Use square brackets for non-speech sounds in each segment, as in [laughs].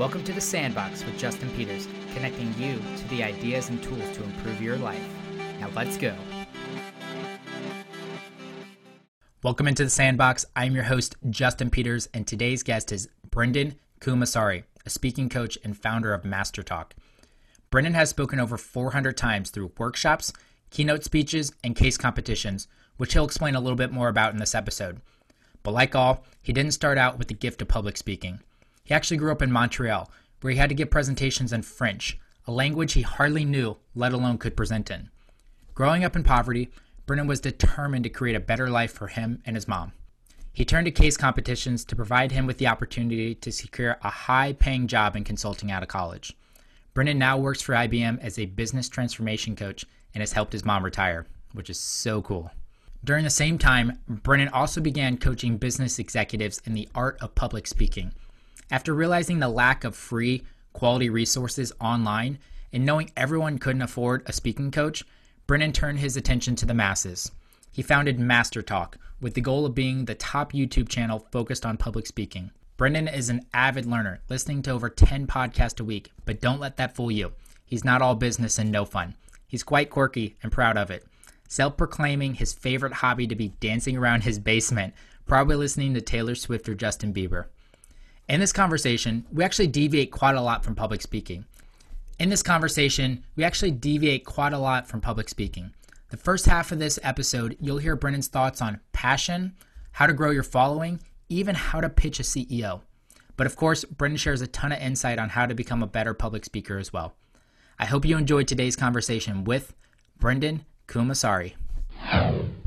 Welcome to the Sandbox with Justin Peters, connecting you to the ideas and tools to improve your life. Now let's go. Welcome into the Sandbox. I'm your host, Justin Peters, and today's guest is Brenden Kumarasamy, a speaking coach and founder of Master Talk. Brenden has spoken over 400 times through workshops, keynote speeches, and case competitions, which he'll explain a little bit more about in this episode. But like all, he didn't start out with the gift of public speaking. He actually grew up in Montreal, where he had to give presentations in French, a language he hardly knew, let alone could present in. Growing up in poverty, Brenden was determined to create a better life for him and his mom. He turned to case competitions to provide him with the opportunity to secure a high paying job in consulting out of college. Brenden now works for IBM as a business transformation coach and has helped his mom retire, which is so cool. During the same time, Brenden also began coaching business executives in the art of public speaking. After realizing the lack of free, quality resources online and knowing everyone couldn't afford a speaking coach, Brenden turned his attention to the masses. He founded MasterTalk with the goal of being the top YouTube channel focused on public speaking. Brenden is an avid learner, listening to over 10 podcasts a week, but don't let that fool you. He's not all business and no fun. He's quite quirky and proud of it. Self proclaiming his favorite hobby to be dancing around his basement, probably listening to Taylor Swift or Justin Bieber. In this conversation, we actually deviate quite a lot from public speaking. In this conversation, we actually deviate quite a lot from public speaking. The first half of this episode, you'll hear Brenden's thoughts on passion, how to grow your following, even how to pitch a CEO. But of course, Brenden shares a ton of insight on how to become a better public speaker as well. I hope you enjoyed today's conversation with Brenden Kumarasamy.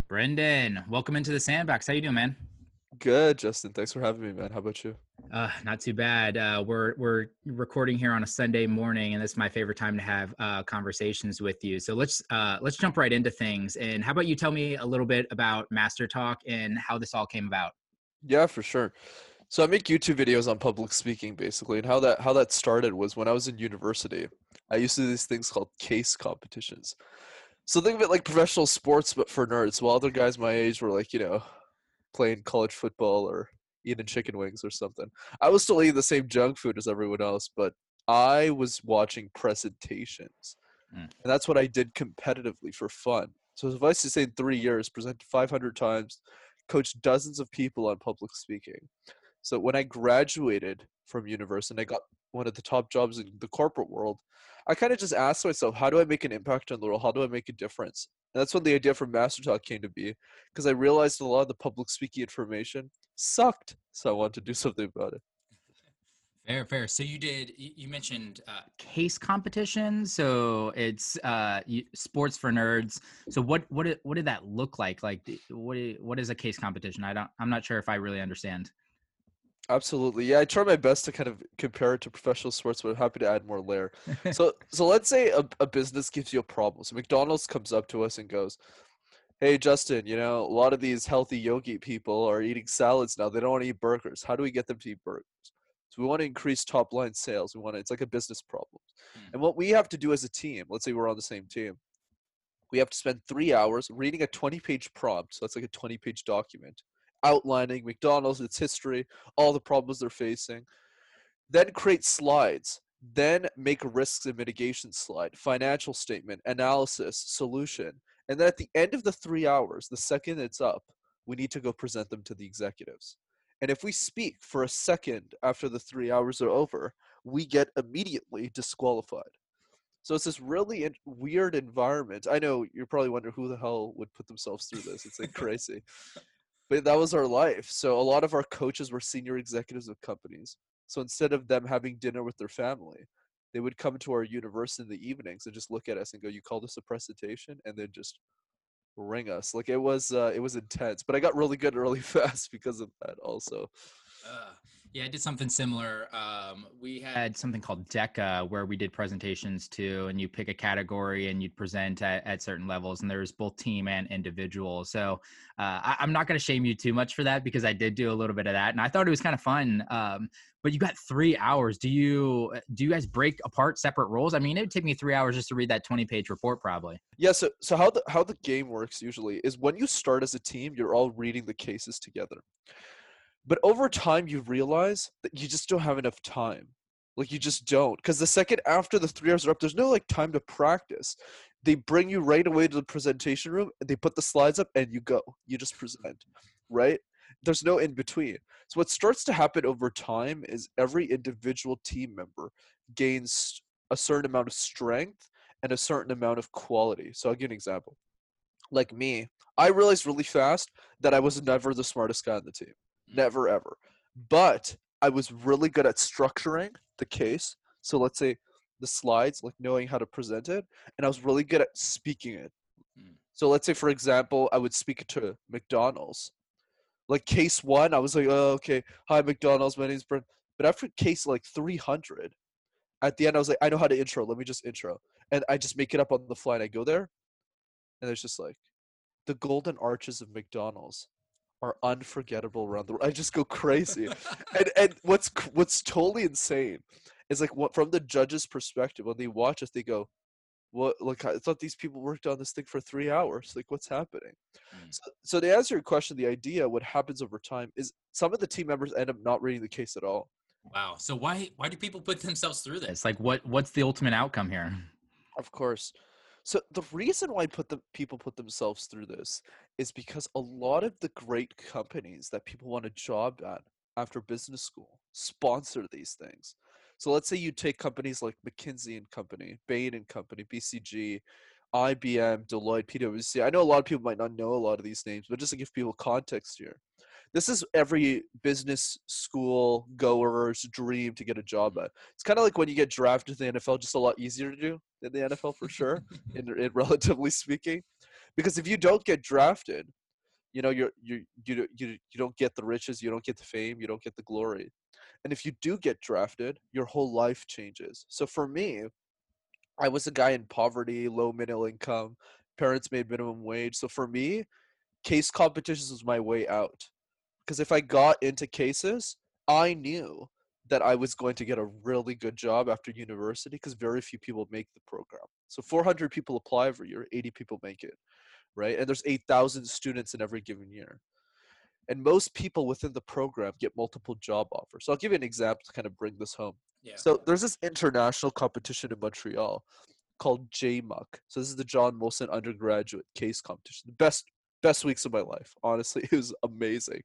Brenden, welcome into the sandbox. How you doing, man? Good, Justin. Thanks for having me, man. How about you? Uh, not too bad. Uh, we're we're recording here on a Sunday morning, and this is my favorite time to have uh, conversations with you. So let's uh, let's jump right into things. And how about you tell me a little bit about MasterTalk and how this all came about? Yeah, for sure. So I make YouTube videos on public speaking basically, and how that how that started was when I was in university. I used to do these things called case competitions. So think of it like professional sports, but for nerds. While other guys my age were like, you know, playing college football or eating chicken wings or something. I was still eating the same junk food as everyone else, but I was watching presentations. Mm. And that's what I did competitively for fun. So suffice to say, in three years, presented 500 times, coached dozens of people on public speaking. So when I graduated from university and I got one of the top jobs in the corporate world, I kind of just asked myself, how do I make an impact on the world? How do I make a difference? And that's when the idea for MasterTalk came to be, because I realized a lot of the public speaking information sucked. So I wanted to do something about it. Fair, fair. So you did. You mentioned uh, case competition. So it's uh, sports for nerds. So what what did, what did that look like? Like what what is a case competition? I don't. I'm not sure if I really understand. Absolutely. Yeah, I try my best to kind of compare it to professional sports, but I'm happy to add more layer. [laughs] so so let's say a, a business gives you a problem. So McDonald's comes up to us and goes, Hey Justin, you know, a lot of these healthy yogi people are eating salads now. They don't want to eat burgers. How do we get them to eat burgers? So we want to increase top line sales. We want to, it's like a business problem. Mm. And what we have to do as a team, let's say we're on the same team, we have to spend three hours reading a 20 page prompt. So that's like a 20 page document outlining McDonald's, its history, all the problems they're facing. Then create slides. Then make a risks and mitigation slide, financial statement, analysis, solution. And then at the end of the three hours, the second it's up, we need to go present them to the executives. And if we speak for a second after the three hours are over, we get immediately disqualified. So it's this really in- weird environment. I know you're probably wondering who the hell would put themselves through this. It's like [laughs] crazy but that was our life. So a lot of our coaches were senior executives of companies. So instead of them having dinner with their family, they would come to our university in the evenings and just look at us and go, "You called this a presentation," and then just ring us. Like it was, uh, it was intense. But I got really good really [laughs] fast because of that, also. Uh, yeah, I did something similar. Um, we had something called DECA where we did presentations too, and you pick a category and you'd present at, at certain levels, and there's both team and individual. So uh, I, am not going to shame you too much for that because I did do a little bit of that, and I thought it was kind of fun. Um, but you got three hours. Do you do you guys break apart separate roles? I mean, it would take me three hours just to read that 20 page report, probably. Yeah. So so how the how the game works usually is when you start as a team, you're all reading the cases together. But over time, you realize that you just don't have enough time. Like you just don't. Because the second after the three hours are up, there's no like time to practice. They bring you right away to the presentation room and they put the slides up and you go. You just present. Right? There's no in between. So what starts to happen over time is every individual team member gains a certain amount of strength and a certain amount of quality. So I'll give you an example. Like me, I realized really fast that I was never the smartest guy on the team. Never ever. But I was really good at structuring the case. So let's say the slides, like knowing how to present it, and I was really good at speaking it. Mm. So let's say, for example, I would speak to McDonald's. Like case one, I was like, oh, okay, hi McDonald's, my name's Brent. But after case like 300, at the end, I was like, I know how to intro. Let me just intro, and I just make it up on the fly. And I go there, and it's just like, the golden arches of McDonald's are unforgettable around the world. I just go crazy. and and what's what's totally insane is like what from the judge's perspective when they watch us, they go, "What? Like I thought these people worked on this thing for three hours. Like what's happening?" Mm. So, so to answer your question, the idea what happens over time is some of the team members end up not reading the case at all. Wow. So why why do people put themselves through this? It's like what what's the ultimate outcome here? Of course. So the reason why put the people put themselves through this is because a lot of the great companies that people want a job at after business school sponsor these things. So let's say you take companies like McKinsey and Company, Bain and Company, BCG, IBM, Deloitte, PwC. I know a lot of people might not know a lot of these names, but just to give people context here, this is every business school goer's dream to get a job at. It's kind of like when you get drafted to the NFL, just a lot easier to do than the NFL for sure, [laughs] in, in relatively speaking. Because if you don't get drafted, you know you're you you you you don't get the riches, you don't get the fame, you don't get the glory. And if you do get drafted, your whole life changes. So for me, I was a guy in poverty, low middle income, parents made minimum wage. So for me, case competitions was my way out. Because if I got into cases, I knew that I was going to get a really good job after university because very few people make the program. So 400 people apply every year, 80 people make it, right? And there's 8,000 students in every given year. And most people within the program get multiple job offers. So I'll give you an example to kind of bring this home. Yeah. So there's this international competition in Montreal called JMUC. So this is the John Molson undergraduate case competition. The best best weeks of my life. Honestly, [laughs] it was amazing.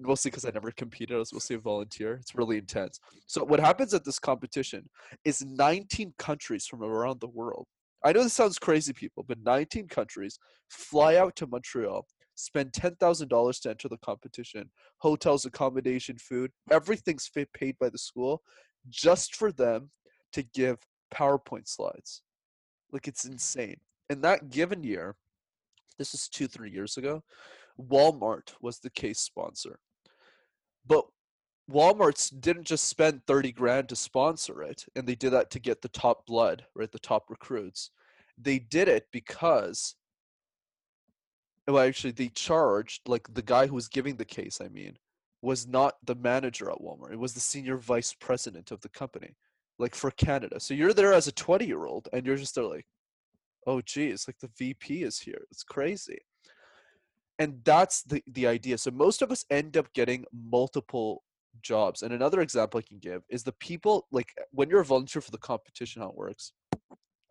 Mostly because I never competed. I was mostly a volunteer. It's really intense. So what happens at this competition is 19 countries from around the world. I know this sounds crazy, people, but 19 countries fly out to Montreal, spend $10,000 to enter the competition, hotels, accommodation, food, everything's paid by the school just for them to give PowerPoint slides. Like it's insane. In that given year, this is two, three years ago, Walmart was the case sponsor. But Walmart's didn't just spend 30 grand to sponsor it, and they did that to get the top blood, right? The top recruits. They did it because well actually they charged like the guy who was giving the case, I mean, was not the manager at Walmart. It was the senior vice president of the company, like for Canada. So you're there as a 20 year old and you're just there like, oh geez, like the VP is here. It's crazy. And that's the, the idea. So most of us end up getting multiple jobs. And another example I can give is the people like when you're a volunteer for the competition, how it works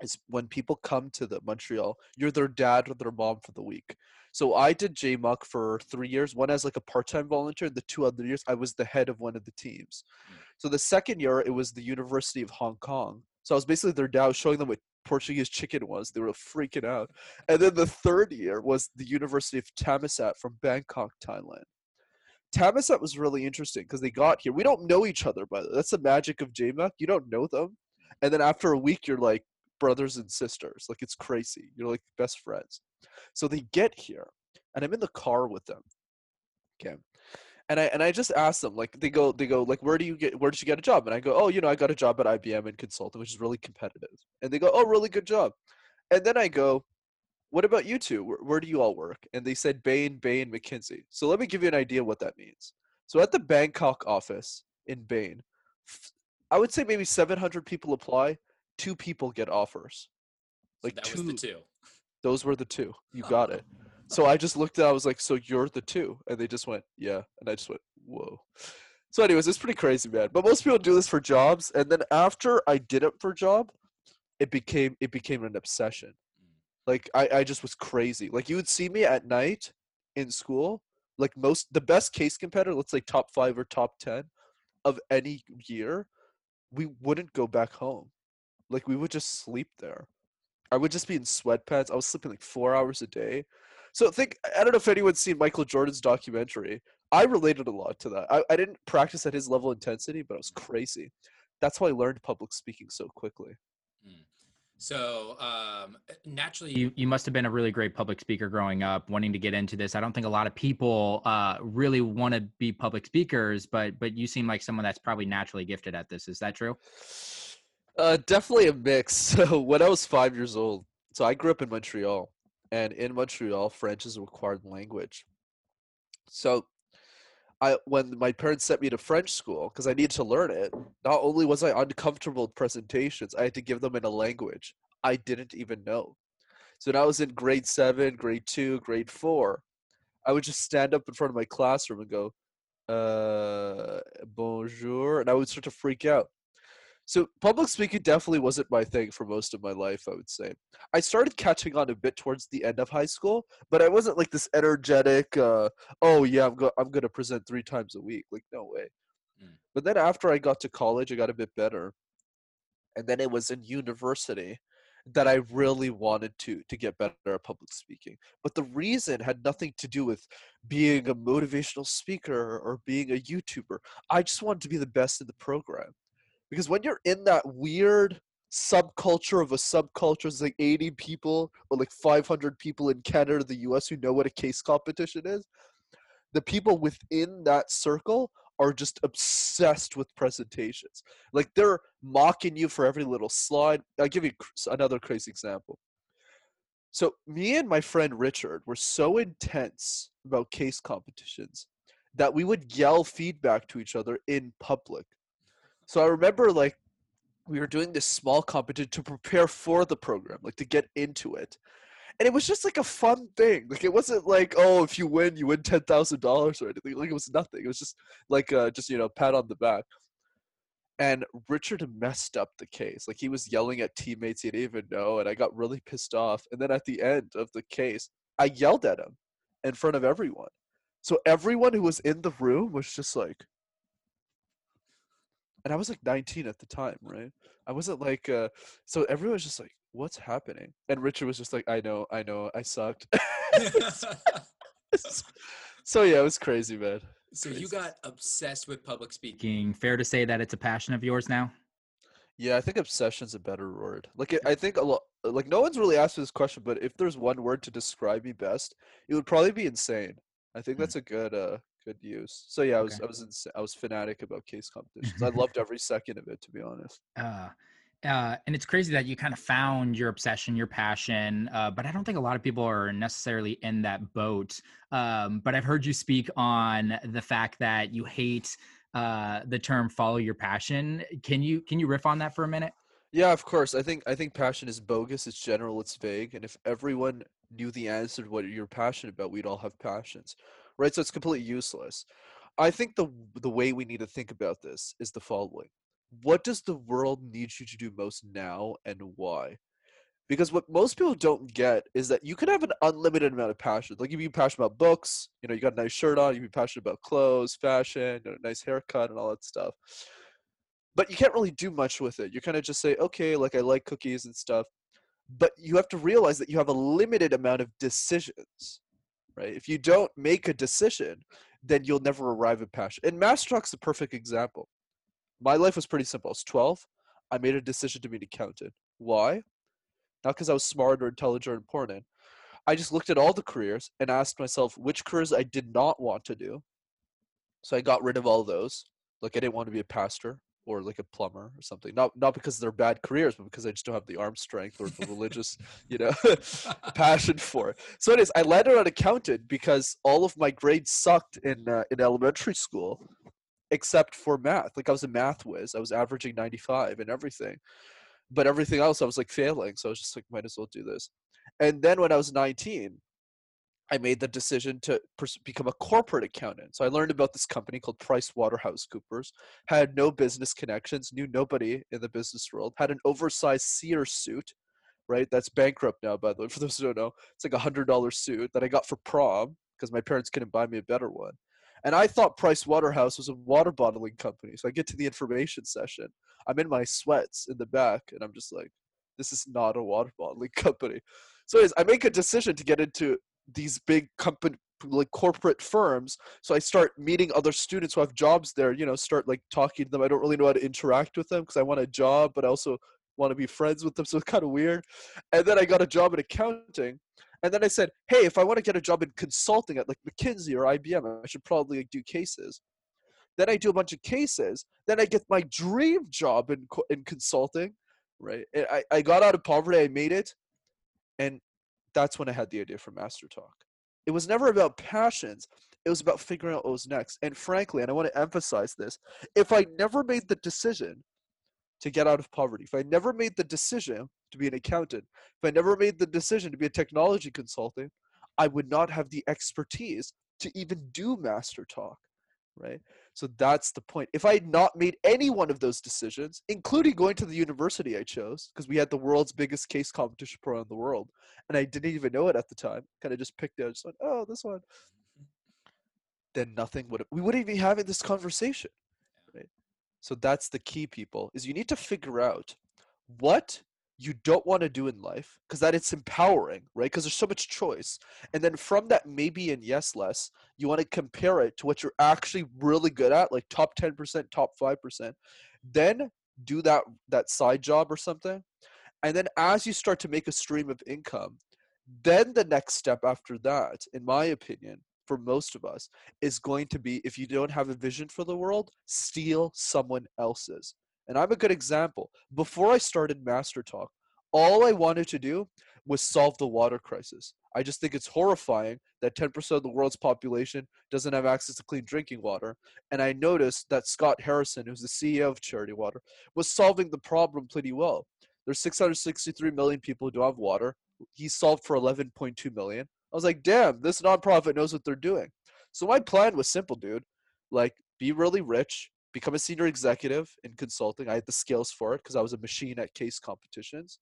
is when people come to the Montreal, you're their dad or their mom for the week. So I did JMUC for three years, one as like a part-time volunteer, and the two other years I was the head of one of the teams. Hmm. So the second year it was the University of Hong Kong. So I was basically their dad, I was showing them what Portuguese chicken was. They were freaking out. And then the third year was the University of Thammasat from Bangkok, Thailand. Thammasat was really interesting because they got here. We don't know each other, by the way. That's the magic of JMUC. You don't know them. And then after a week, you're like brothers and sisters. Like it's crazy. You're like best friends. So they get here, and I'm in the car with them. Okay. And I and I just asked them, like they go, they go, like, where do you get where did you get a job? And I go, Oh, you know, I got a job at IBM in consulting, which is really competitive. And they go, Oh, really good job. And then I go, What about you two? Where, where do you all work? And they said Bain, Bain, McKinsey. So let me give you an idea what that means. So at the Bangkok office in Bain, I would say maybe 700 people apply, two people get offers. So Like that two, was the two. those were the two. You got [laughs] it. So I just looked at I was like, so you're the two? And they just went, yeah. And I just went, whoa. So, anyways, it's pretty crazy, man. But most people do this for jobs, and then after I did it for a job, it became it became an obsession. Mm. Like I, I just was crazy. Like you would see me at night in school, like most the best case competitor, let's say top five or top ten of any year, we wouldn't go back home. Like we would just sleep there. I would just be in sweatpants. I was sleeping like four hours a day. So think I don't know if anyone's seen Michael Jordan's documentary. I related a lot to that. I, I didn't practice at his level of intensity, but I was crazy. That's why I learned public speaking so quickly. So um, naturally, You you must have been a really great public speaker growing up, wanting to get into this. I don't think a lot of people uh, really want to be public speakers, but but you seem like someone that's probably naturally gifted at this. Is that true? Uh, definitely a mix. [laughs] So when I was five years old, so I grew up in Montreal, and in Montreal, French is a required language. So, I when my parents sent me to French school because I needed to learn it, not only was I uncomfortable with presentations, I had to give them in a language I didn't even know. So when I was in grade seven, grade two, grade four, I would just stand up in front of my classroom and go, uh, bonjour, and I would start to freak out. So public speaking definitely wasn't my thing for most of my life, I would say. I started catching on a bit towards the end of high school, but I wasn't like this energetic, uh, oh yeah, I'm, go- I'm going to present three times a week. Like, no way. Mm. But then after I got to college, I got a bit better. And then it was in university that I really wanted to to get better at public speaking. But the reason had nothing to do with being a motivational speaker or being a YouTuber. I just wanted to be the best in the program because when you're in that weird subculture of a subculture it's like 80 people or like 500 people in canada the us who know what a case competition is the people within that circle are just obsessed with presentations. Like they're mocking you for every little slide. I'll give you another crazy example. So me and my friend richard were so intense about case competitions that we would yell feedback to each other in public so I remember like we were doing this small competition to prepare for the program, like to get into it. And it was just like a fun thing. Like it wasn't like, oh, if you win, you win ten thousand dollars or anything. Like it was nothing. It was just like uh just you know, pat on the back. And Richard messed up the case. Like he was yelling at teammates he didn't even know, and I got really pissed off. And then at the end of the case, I yelled at him in front of everyone. So everyone who was in the room was just like, and I was like 19 at the time, right? I wasn't like, uh, so everyone was just like, what's happening? And Richard was just like, I know, I know, I sucked. [laughs] [laughs] so yeah, it was crazy, man. so you got obsessed with public speaking. Speaking, fair to say that it's a passion of yours now. Yeah, I think obsession's a better word. Like, it, I think a lot, like, no one's really asked me this question, but if there's one word to describe me best, it would probably be insane. I think that's a good, uh, good use. So yeah, I was, Okay. I was, I was fanatic about case competitions. I [laughs] loved every second of it, to be honest. Uh, uh, and it's crazy that you kind of found your obsession, your passion, uh, but I don't think a lot of people are necessarily in that boat. Um, but I've heard you speak on the fact that you hate uh, the term "follow your passion." Can you can you riff on that for a minute? Yeah, of course. I think I think passion is bogus. It's general. It's vague. And if everyone knew the answer to what you're passionate about, we'd all have passions, right? So it's completely useless. I think the the way we need to think about this is the following: What does the world need you to do most now, and why? Because what most people don't get is that you can have an unlimited amount of passion. Like you be passionate about books, you know, you got a nice shirt on, you be passionate about clothes, fashion, you know, a nice haircut, and all that stuff but you can't really do much with it. You kind of just say, okay, like I like cookies and stuff. But you have to realize that you have a limited amount of decisions, right? If you don't make a decision, then you'll never arrive at passion. And MasterTalk's a perfect example. My life was pretty simple. I was 12. I made a decision to be an accountant. Why? Not because I was smart or intelligent or important. I just looked at all the careers and asked myself which careers I did not want to do. So I got rid of all those. Like I didn't want to be a pastor or like a plumber or something. Not not because they're bad careers, but because I just don't have the arm strength or the religious, you know, [laughs] passion for it. So anyways, I landed on accountant because all of my grades sucked in uh, in elementary school, except for math. Like I was a math whiz. I was averaging 95 and everything, but everything else I was like failing. So I was just like, might as well do this. And then when I was 19, I made the decision to pers- become a corporate accountant. So I learned about this company called Price Waterhouse Coopers. Had no business connections, knew nobody in the business world. Had an oversized Sears suit, right? That's bankrupt now, by the way. [laughs] For those who don't know, it's like a hundred dollar suit that I got for prom because my parents couldn't buy me a better one. And I thought Price Waterhouse was a water bottling company. So I get to the information session. I'm in my sweats in the back, and I'm just like, this is not a water bottling [laughs] company. So anyways, I make a decision to get into these big company like corporate firms so i start meeting other students who have jobs there you know start like talking to them. I don't really know how to interact with them because i want a job but i also want to be friends with them so it's kind of weird. And then i got a job in accounting and then i said hey if i want to get a job in consulting at like mckinsey or ibm i should probably like, do cases. Then i do a bunch of cases then i get my dream job in in consulting right? I, I got out of poverty i made it and that's when I had the idea for MasterTalk. It was never about passions. It was about figuring out what was next. And frankly, and I want to emphasize this, if I never made the decision to get out of poverty, if I never made the decision to be an accountant, if I never made the decision to be a technology consultant, I would not have the expertise to even do MasterTalk, right? So that's the point. If I had not made any one of those decisions, including going to the university I chose, because we had the world's biggest case competition program in the world, and I didn't even know it at the time, kind of just picked it, just went, oh, this one. Then nothing would. We wouldn't be having this conversation, right? So that's the key, people. Is you need to figure out what you don't want to do in life because that it's empowering right? Because there's so much choice. And then from that maybe and yes less you want to compare it to what you're actually really good at like top 10% top 5% then do that that side job or something. And then as you start to make a stream of income then the next step after that in my opinion for most of us is going to be if you don't have a vision for the world steal someone else's and I'm a good example. Before I started MasterTalk, all I wanted to do was solve the water crisis. I just think it's horrifying that 10% of the world's population doesn't have access to clean drinking water. And I noticed that Scott Harrison, who's the CEO of Charity Water, was solving the problem pretty well. There's 663 million people who don't have water. He solved for 11.2 million. I was like, damn, this nonprofit knows what they're doing. So my plan was simple, dude. Like, be really rich, become a senior executive in consulting. I had the skills for it because I was a machine at case competitions.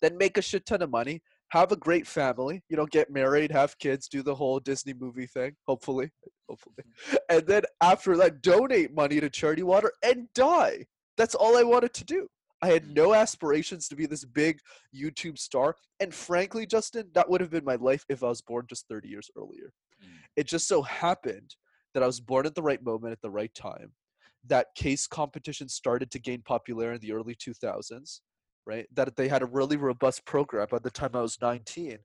Then make a shit ton of money, have a great family, you know, get married, have kids, do the whole Disney movie thing, hopefully, [laughs] hopefully. And then after that, donate money to Charity Water and die. That's all I wanted to do. I had no aspirations to be this big YouTube star. And frankly, Justin, that would have been my life if I was born just 30 years earlier. Mm. It just so happened that I was born at the right moment at the right time. That case competition started to gain popularity in the early 2000s, right? That they had a really robust program by the time I was 19.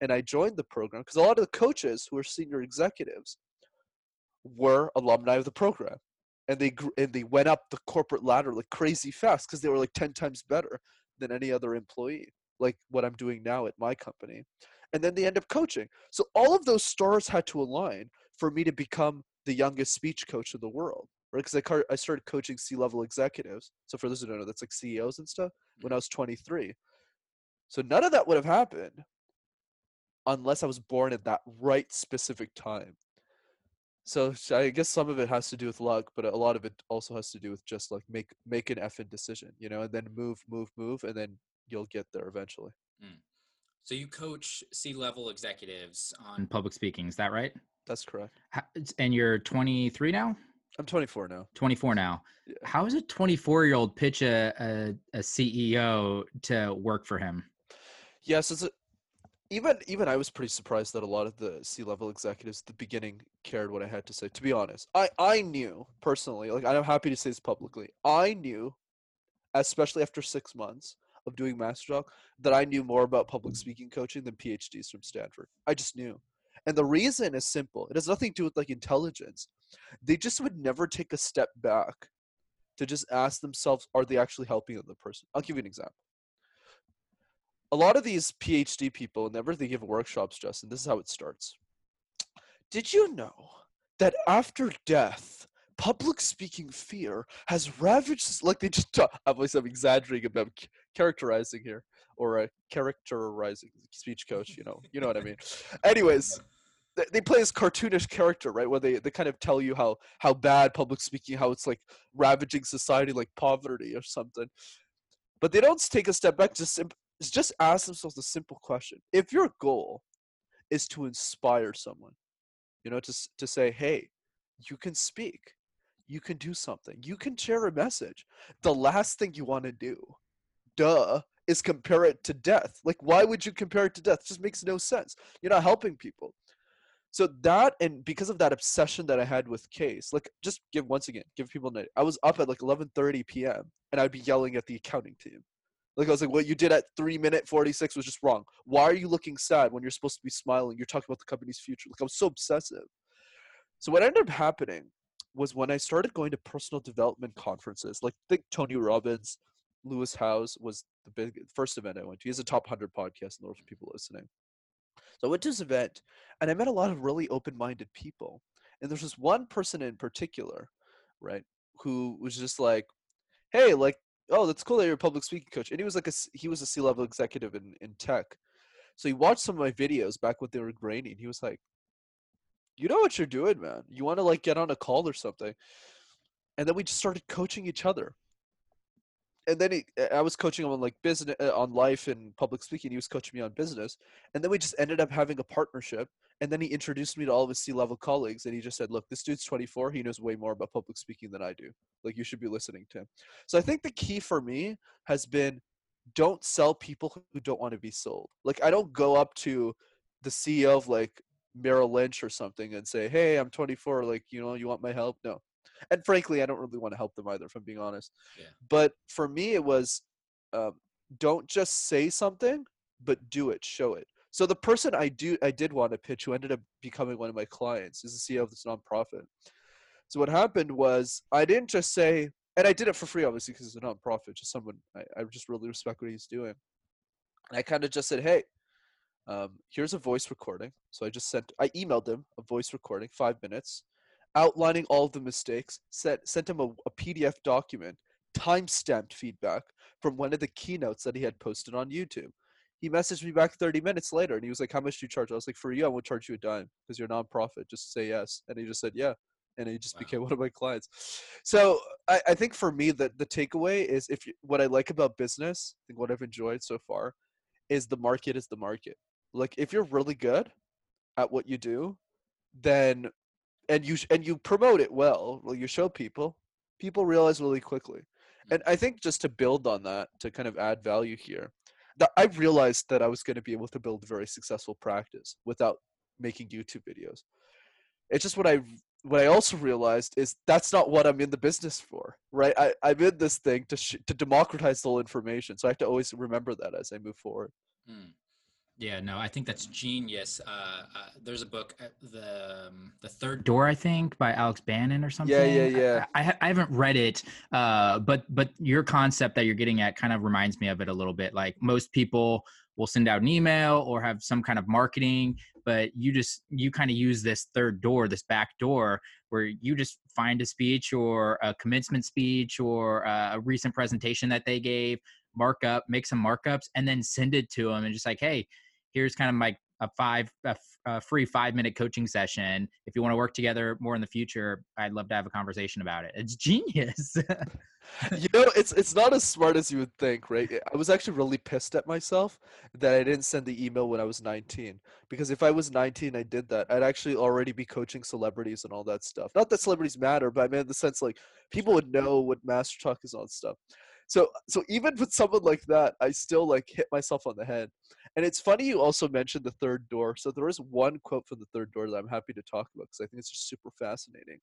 And I joined the program because a lot of the coaches who were senior executives were alumni of the program. And they and they went up the corporate ladder like crazy fast because they were like 10 times better than any other employee, like what I'm doing now at my company. And then they end up coaching. So all of those stars had to align for me to become the youngest speech coach in the world, right? Because I, I started coaching C level executives. So for those who don't know, that's like CEOs and stuff when I was 23. So none of that would have happened unless I was born at that right specific time. So I guess some of it has to do with luck, but a lot of it also has to do with just like make make an effing decision, you know, and then move, move, move, and then you'll get there eventually. Mm. So you coach C level executives on public speaking, is that right? That's correct. And you're 23 now? I'm 24 now. 24 now. Yeah. How does a 24 year old pitch a, a, a, CEO to work for him? Yes, it's a, even even I was pretty surprised that a lot of the C level executives at the beginning cared what I had to say. To be honest, I I knew personally, like I'm happy to say this publicly. I knew, especially after six months of doing MasterTalk, that I knew more about public speaking coaching than PhDs from Stanford. I just knew. And the reason is simple. It has nothing to do with like intelligence. They just would never take a step back to just ask themselves, are they actually helping the person? I'll give you an example. A lot of these PhD people, whenever they give workshops, Justin, this is how it starts. Did you know that after death, public speaking fear has ravaged like they just obviously i'm exaggerating about characterizing here or a characterizing speech coach you know you know what i mean anyways they, play this cartoonish character right where they, they kind of tell you how how bad public speaking how it's like ravaging society like poverty or something. But they don't take a step back just sim- just ask themselves a simple question. If your goal is to inspire someone you know to, to say hey you can speak. You can do something. You can share a message. The last thing you want to do duh is compare it to death. Like why would you compare it to death? It just makes no sense. You're not helping people so that and because of that obsession that i had with case like just give once again give people an i was up at like 11.30 p.m and i'd be yelling at the accounting team. Like i was like what you did at 3 minute 46 was just wrong. Why are you looking sad when you're supposed to be smiling? You're talking about the company's future. Like i was so obsessive. So what ended up happening was when I started going to personal development conferences, like think Tony Robbins, Lewis Howes was the big first event I went to. He has a top hundred podcast in order for people listening. So I went to this event and I met a lot of really open-minded people. And there's this one person in particular, right, who was just like, "Hey, like, oh, that's cool that you're a public speaking coach." And he was like a he was a C-level executive in in tech. So he watched some of my videos back when they were grainy, and he was like, you know what you're doing, man. You want to like get on a call or something. And then we just started coaching each other. And then he, I was coaching him on like business, uh, on life and public speaking. He was coaching me on business. And then we just ended up having a partnership. And then he introduced me to all of his C level colleagues. And he just said, Look, this dude's 24. He knows way more about public speaking than I do. Like, you should be listening to him. So I think the key for me has been don't sell people who don't want to be sold. Like, I don't go up to the CEO of like Merrill Lynch or something and say, "Hey, I'm 24. Like, you know, you want my help?" No. And frankly, I don't really want to help them either, if I'm being honest. Yeah. But for me, it was, um, don't just say something, but do it, show it. So the person I do, I did want to pitch, who ended up becoming one of my clients, is the CEO of this nonprofit. So what happened was, I didn't just say, and I did it for free, obviously, because it's a nonprofit. Just someone I, I just really respect what he's doing. And I kind of just said, "Hey, um, here's a voice recording. So I just sent, I emailed him a voice recording, five minutes, outlining all the mistakes. Sent sent him a, a PDF document, time-stamped feedback from one of the keynotes that he had posted on YouTube. He messaged me back 30 minutes later, and he was like, "How much do you charge?" I was like, "For you, I won't charge you a dime because you're a nonprofit. Just say yes." And he just said, "Yeah." And he just Wow. became [laughs] one of my clients. So I, I think for me, the, the takeaway is if you, what I like about business, I think what I've enjoyed so far, is the market is the market like if you're really good at what you do then and you and you promote it well well you show people people realize really quickly. And i think just to build on that to kind of add value here that i realized that i was going to be able to build a very successful practice without making youtube videos. It's just what i what i also realized is that's not what i'm in the business for right? I, i'm in this thing to sh- to democratize the whole information so i have to always remember that as i move forward. Hmm. Yeah, no, I think that's genius. Uh, uh, there's a book, uh, the um, the third Door, I think, by Alex Banayan or something. yeah, I- yeah. I, I, I haven't read it, uh, but but your concept that you're getting at kind of reminds me of it a little bit. Like most people will send out an email or have some kind of marketing, but you just you kind of use this third door, this back door, where you just find a speech or a commencement speech or uh, a recent presentation that they gave, mark up, make some markups, and then send it to them and just like, hey, here's kind of like a five a, f- a free five minute coaching session. If you want to work together more in the future i'd love to have a conversation about it. It's genius. [laughs] You know it's it's not as smart as you would think right? I was actually really pissed at myself that i didn't send the email when i was 19 because if i was 19 i did that. I'd actually already be coaching celebrities and all that stuff. Not that celebrities matter but i mean in the sense like people would know what MasterTalk is on stuff. So so even with someone like that i still like hit myself on the head and it's funny you also mentioned the third door so there is one quote from the third door that i'm happy to talk about because i think it's just super fascinating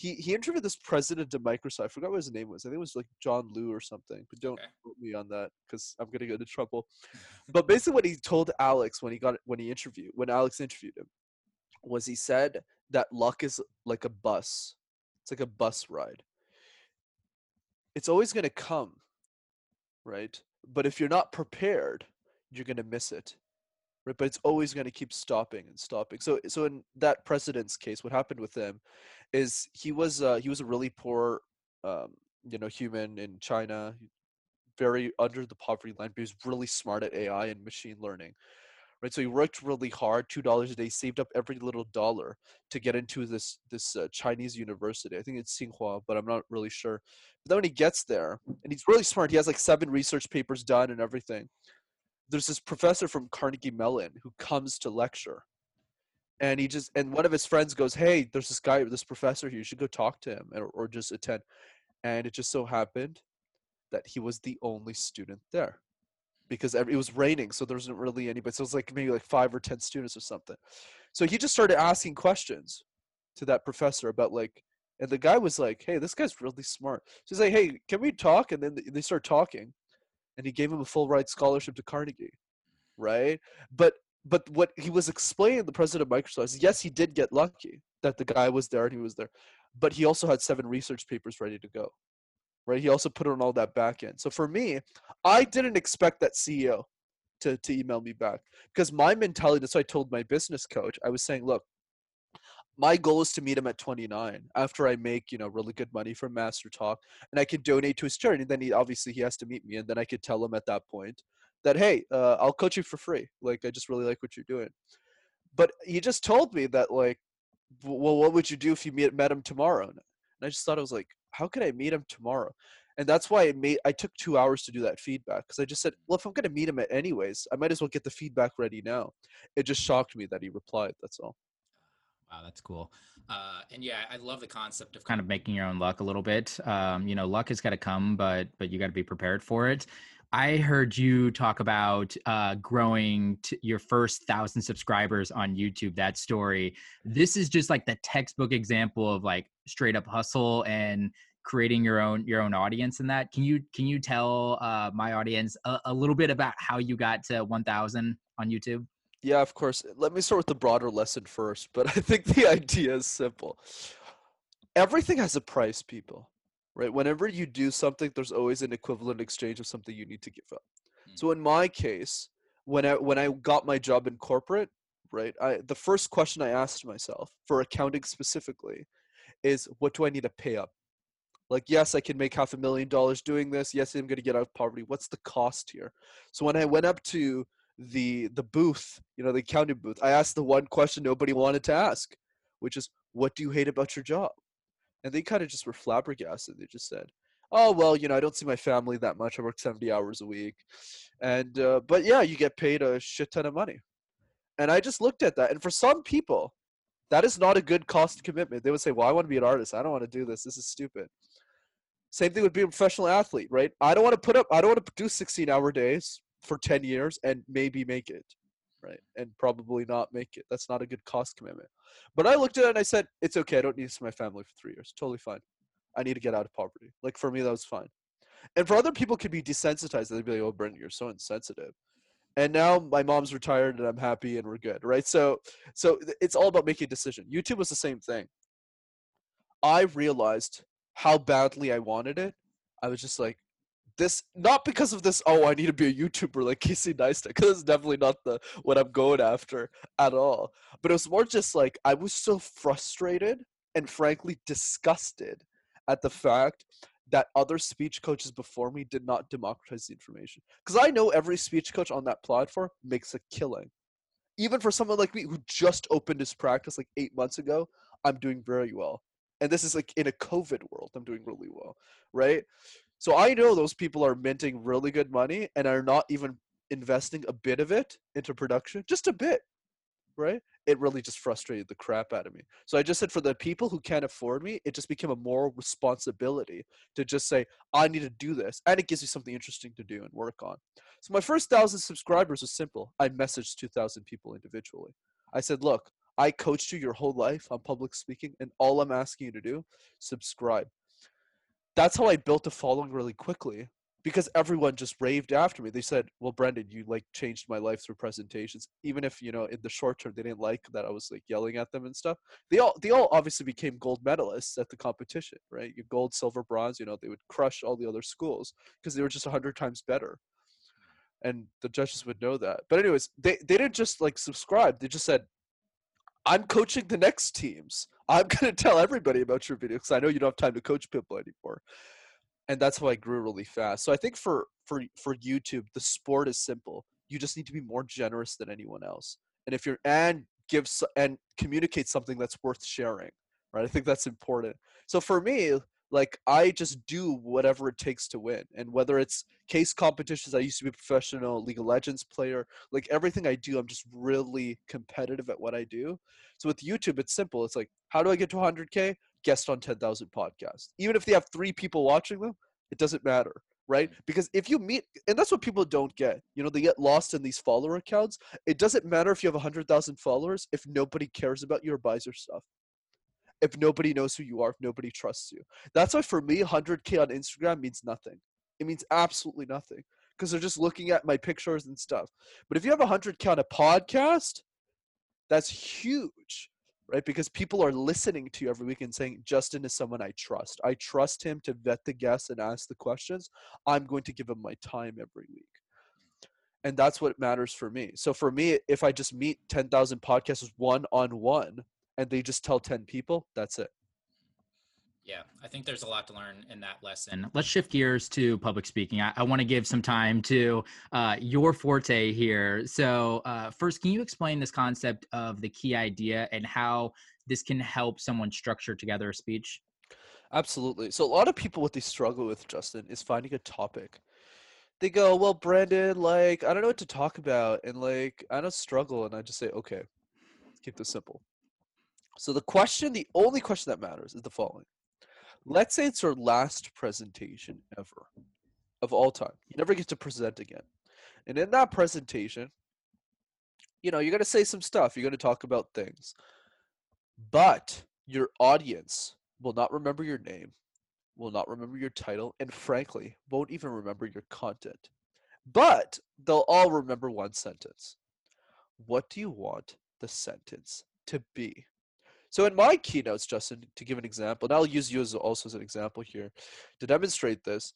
he he interviewed this president of Microsoft. I forgot what his name was. I think it was like John Liu or something. But don't Okay. quote me on that because I'm gonna get into trouble. [laughs] but basically, what he told Alex when he got when he interviewed when Alex interviewed him was he said that luck is like a bus. It's like a bus ride. It's always gonna come, right? But if you're not prepared, you're gonna miss it. right? But it's always going to keep stopping and stopping. So so in that president's case, what happened with him is he was uh, he was a really poor um, you know human in China, very under the poverty line, but he was really smart at AI and machine learning. Right, so he worked really hard, two dollars a day, saved up every little dollar to get into this this uh, Chinese university. I think it's Tsinghua, but I'm not really sure. But then when he gets there, and he's really smart, he has like seven research papers done and everything there's this professor from Carnegie Mellon who comes to lecture. And he just and one of his friends goes, Hey, there's this guy, this professor here, you should go talk to him or, or just attend. And it just so happened that he was the only student there because it was raining, so there wasn't really anybody. So it was like maybe like five or ten students or something. So he just started asking questions to that professor about like, and the guy was like, "Hey, this guy's really smart." So he's like, "Hey, can we talk?" And then they start talking, and he gave him a full ride scholarship to Carnegie, right? But but what he was explaining the president of Microsoft is yes, he did get lucky that the guy was there and he was there, but he also had seven research papers ready to go, right? He also put on all that back end. So for me, I didn't expect that CEO to to email me back because my mentality. That's what I told my business coach. I was saying, look, my goal is to meet him at 29 after I make, you know, really good money from MasterTalk and I can donate to his charity. And then he obviously he has to meet me. And then I could tell him at that point that, hey, uh, I'll coach you for free. Like, I just really like what you're doing. But he just told me that, like, well, what would you do if you meet, met him tomorrow? And I just thought I was like, how could I meet him tomorrow? And that's why I made I took two hours to do that feedback because I just said, well, if I'm gonna meet him at anyways, I might as well get the feedback ready now. It just shocked me that he replied. That's all. Wow, that's cool. Uh, and yeah, I love the concept of kind of making your own luck a little bit. Um, you know, luck has got to come, but but you got to be prepared for it. I heard you talk about uh, growing your first thousand subscribers on YouTube. That story. This is just like the textbook example of like straight up hustle and creating your own your own audience in that. Can you can you tell uh, my audience a, a little bit about how you got to one thousand on YouTube? Yeah, of course. Let me start with the broader lesson first, but [laughs] I think the idea is simple. Everything has a price, people, right? Whenever you do something, there's always an equivalent exchange of something you need to give up. Mm. So in my case, when I when I got my job in corporate, right, I the first question I asked myself for accounting specifically is what do I need to pay up? Like, yes, I can make half a million dollars doing this. Yes, I'm going to get out of poverty. What's the cost here? So when I went up to the the booth, you know, the accounting booth, I asked the one question nobody wanted to ask, which is, "What do you hate about your job?" And they kind of just were flabbergasted. They just said, "Oh well, you know, I don't see my family that much. I work seventy hours a week, and uh, but yeah, you get paid a shit ton of money." And I just looked at that, and for some people, that is not a good cost commitment. They would say, "Well, I want to be an artist. I don't want to do this. This is stupid." Same thing would be a professional athlete, right? I don't want to put up. I don't want to do sixteen-hour days for 10 years and maybe make it right and probably not make it. That's not a good cost commitment. But i looked at it and i said it's okay i don't need to see my family for three years totally fine. I need to get out of poverty. Like for me that was fine. And for other people could be desensitized they'd be like oh brenden you're so insensitive. And now my mom's retired and i'm happy and we're good right? So so it's all about making a decision. Youtube was the same thing. I realized how badly i wanted it. I was just like this not because of this oh i need to be a youtuber like casey neistat because it's definitely not the what i'm going after at all. But it was more just like i was so frustrated and frankly disgusted at the fact that other speech coaches before me did not democratize the information. Because i know every speech coach on that platform makes a killing. Even for someone like me who just opened his practice like eight months ago i'm doing very well. And this is like in a covid world i'm doing really well right so I know those people are minting really good money and are not even investing a bit of it into production, just a bit, right? It really just frustrated the crap out of me. So I just said for the people who can't afford me, it just became a moral responsibility to just say, I need to do this. And it gives you something interesting to do and work on. So my first thousand subscribers was simple. I messaged 2,000 people individually. I said, look, I coached you your whole life on public speaking, and all I'm asking you to do, subscribe that's how I built a following really quickly because everyone just raved after me. They said, "Well, Brenden, you like changed my life through presentations." Even if you know in the short term they didn't like that I was like yelling at them and stuff. They all they all obviously became gold medalists at the competition, right? You gold, silver, bronze. You know they would crush all the other schools because they were just hundred times better. and the judges would know that. But anyways, they they didn't just like subscribe. They just said, "I'm coaching the next teams. I'm gonna tell everybody about your video because I know you don't have time to coach people anymore." And that's how I grew really fast. So I think for for for YouTube, the sport is simple. You just need to be more generous than anyone else. And if you're and give and communicate something that's worth sharing, right? I think that's important. So for me, like I just do whatever it takes to win. And whether it's case competitions, I used to be a professional League of Legends player. Like everything I do, I'm just really competitive at what I do. So with YouTube, it's simple. It's like, how do I get to 100K? Guest on 10,000 podcasts. Even if they have three people watching them, it doesn't matter, right? Because if you meet, and that's what people don't get. You know, they get lost in these follower accounts. It doesn't matter if you have 100,000 followers if nobody cares about you or buys your stuff if nobody knows who you are, if nobody trusts you. That's why for me, 100K on Instagram means nothing. It means absolutely nothing because they're just looking at my pictures and stuff. But if you have 100K on a podcast, that's huge, right? Because people are listening to you every week and saying, Justin is someone I trust. I trust him to vet the guests and ask the questions. I'm going to give him my time every week. And that's what matters for me. So for me, if I just meet 10,000 podcasters one on one, and they just tell 10 people, that's it. Yeah, I think there's a lot to learn in that lesson. Let's shift gears to public speaking. I, I want to give some time to uh, your forte here. So, uh, first, can you explain this concept of the key idea and how this can help someone structure together a speech? Absolutely. So, a lot of people, what they struggle with, Justin, is finding a topic. They go, Well, Brenden, like, I don't know what to talk about. And, like, I don't struggle. And I just say, Okay, keep this simple. So the question, the only question that matters is the following. Let's say it's your last presentation ever of all time. You never get to present again. And in that presentation, you know, you're going to say some stuff. You're going to talk about things. But your audience will not remember your name, will not remember your title, and frankly, won't even remember your content. But they'll all remember one sentence. What do you want the sentence to be? So in my keynotes, Justin, to give an example, and I'll use you as also as an example here to demonstrate this.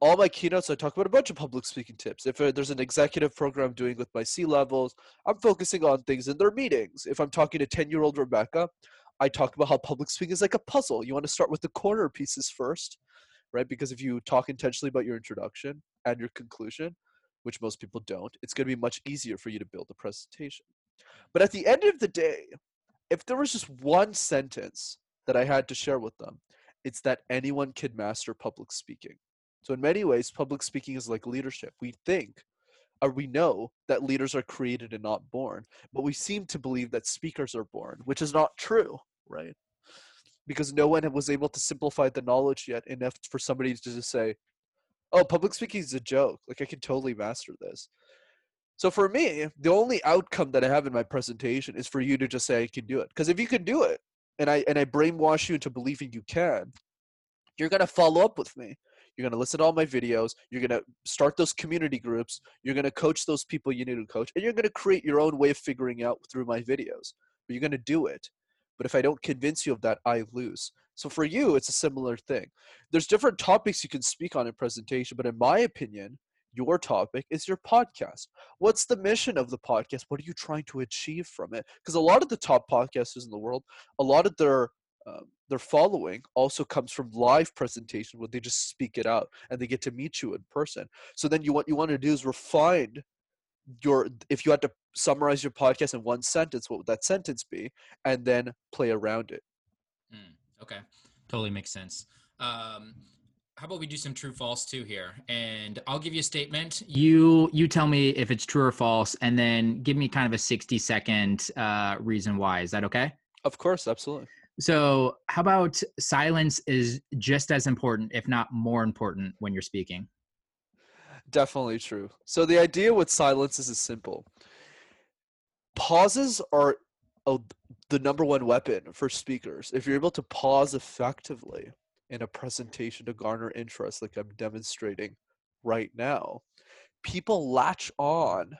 All my keynotes, I talk about a bunch of public speaking tips. If uh, there's an executive program I'm doing with my C levels, I'm focusing on things in their meetings. If I'm talking to 10 year old Rebecca, I talk about how public speaking is like a puzzle. You want to start with the corner pieces first, right? Because if you talk intentionally about your introduction and your conclusion, which most people don't, it's going to be much easier for you to build a presentation. But at the end of the day, if there was just one sentence that I had to share with them, it's that anyone can master public speaking. So in many ways, public speaking is like leadership. We think or we know that leaders are created and not born, but we seem to believe that speakers are born, which is not true, right? Because no one was able to simplify the knowledge yet enough for somebody to just say, "Oh, public speaking is a joke. Like I can totally master this." So for me, the only outcome that I have in my presentation is for you to just say I can do it. Because if you can do it, and I and I brainwash you into believing you can, you're gonna follow up with me. You're gonna listen to all my videos. You're gonna start those community groups. You're gonna coach those people you need to coach, and you're gonna create your own way of figuring out through my videos. But you're gonna do it. But if I don't convince you of that, I lose. So for you, it's a similar thing. There's different topics you can speak on in presentation, but in my opinion, your topic is your podcast. What's the mission of the podcast? What are you trying to achieve from it? Because a lot of the top podcasters in the world, a lot of their uh, their following also comes from live presentation where they just speak it out and they get to meet you in person. So then you what you want to do is refine your if you had to summarize your podcast in one sentence, what would that sentence be? And then play around it. Mm, okay, totally makes sense. Um, how about we do some true false too here? And i'll give you a statement. You you tell me if it's true or false and then give me kind of a 60 second uh, reason why. Is that okay? Of course absolutely. So how about silence is just as important if not more important when you're speaking? Definitely true. So the idea with silence is simple. Pauses are oh, the number one weapon for speakers. If you're able to pause effectively in a presentation to garner interest like I'm demonstrating right now, people latch on